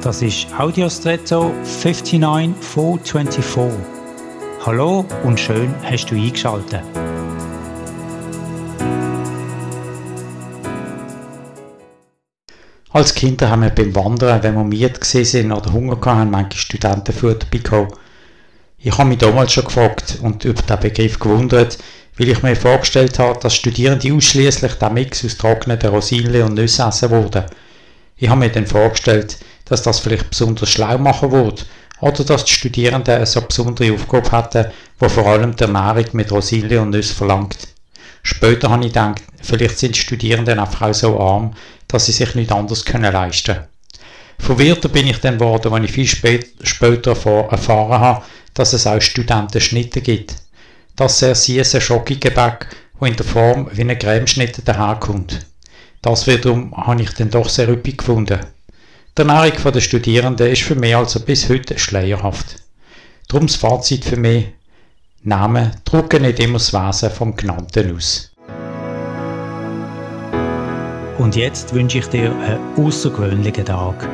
Das ist Audiostretto 59424. Hallo und schön hast du eingeschaltet. Als Kinder haben wir beim Wandern, wenn wir miert sind oder Hunger hatten, manche Studentenfutter bekommen. Ich habe mich damals schon gefragt und über den Begriff gewundert, weil ich mir vorgestellt habe, dass Studierende ausschließlich den Mix aus trockneten Rosinen und Nüsse essen würden. Ich habe mir dann vorgestellt, dass das vielleicht besonders schlau machen würde oder dass die Studierenden eine so besondere Aufgabe hatten, wo vor allem die Ernährung mit Rosinen und Nüsse verlangt. Später habe ich gedacht, vielleicht sind die Studierenden einfach auch so arm, dass sie sich nicht anders können leisten können. Verwirrter bin ich dann geworden, als ich viel spät, später erfahren habe, dass es auch Studentenschnitte gibt. Das sehr süße Schokigebäck, wo in der Form wie eine Cremeschnitte daherkommt. Das wiederum habe ich dann doch sehr üppig gefunden. Die Ernährung der Studierenden ist für mich also bis heute schleierhaft. Darum das Fazit für mich, Namen drucken nicht immer das Wesen vom Genannten aus. Und jetzt wünsche ich dir einen außergewöhnlichen Tag.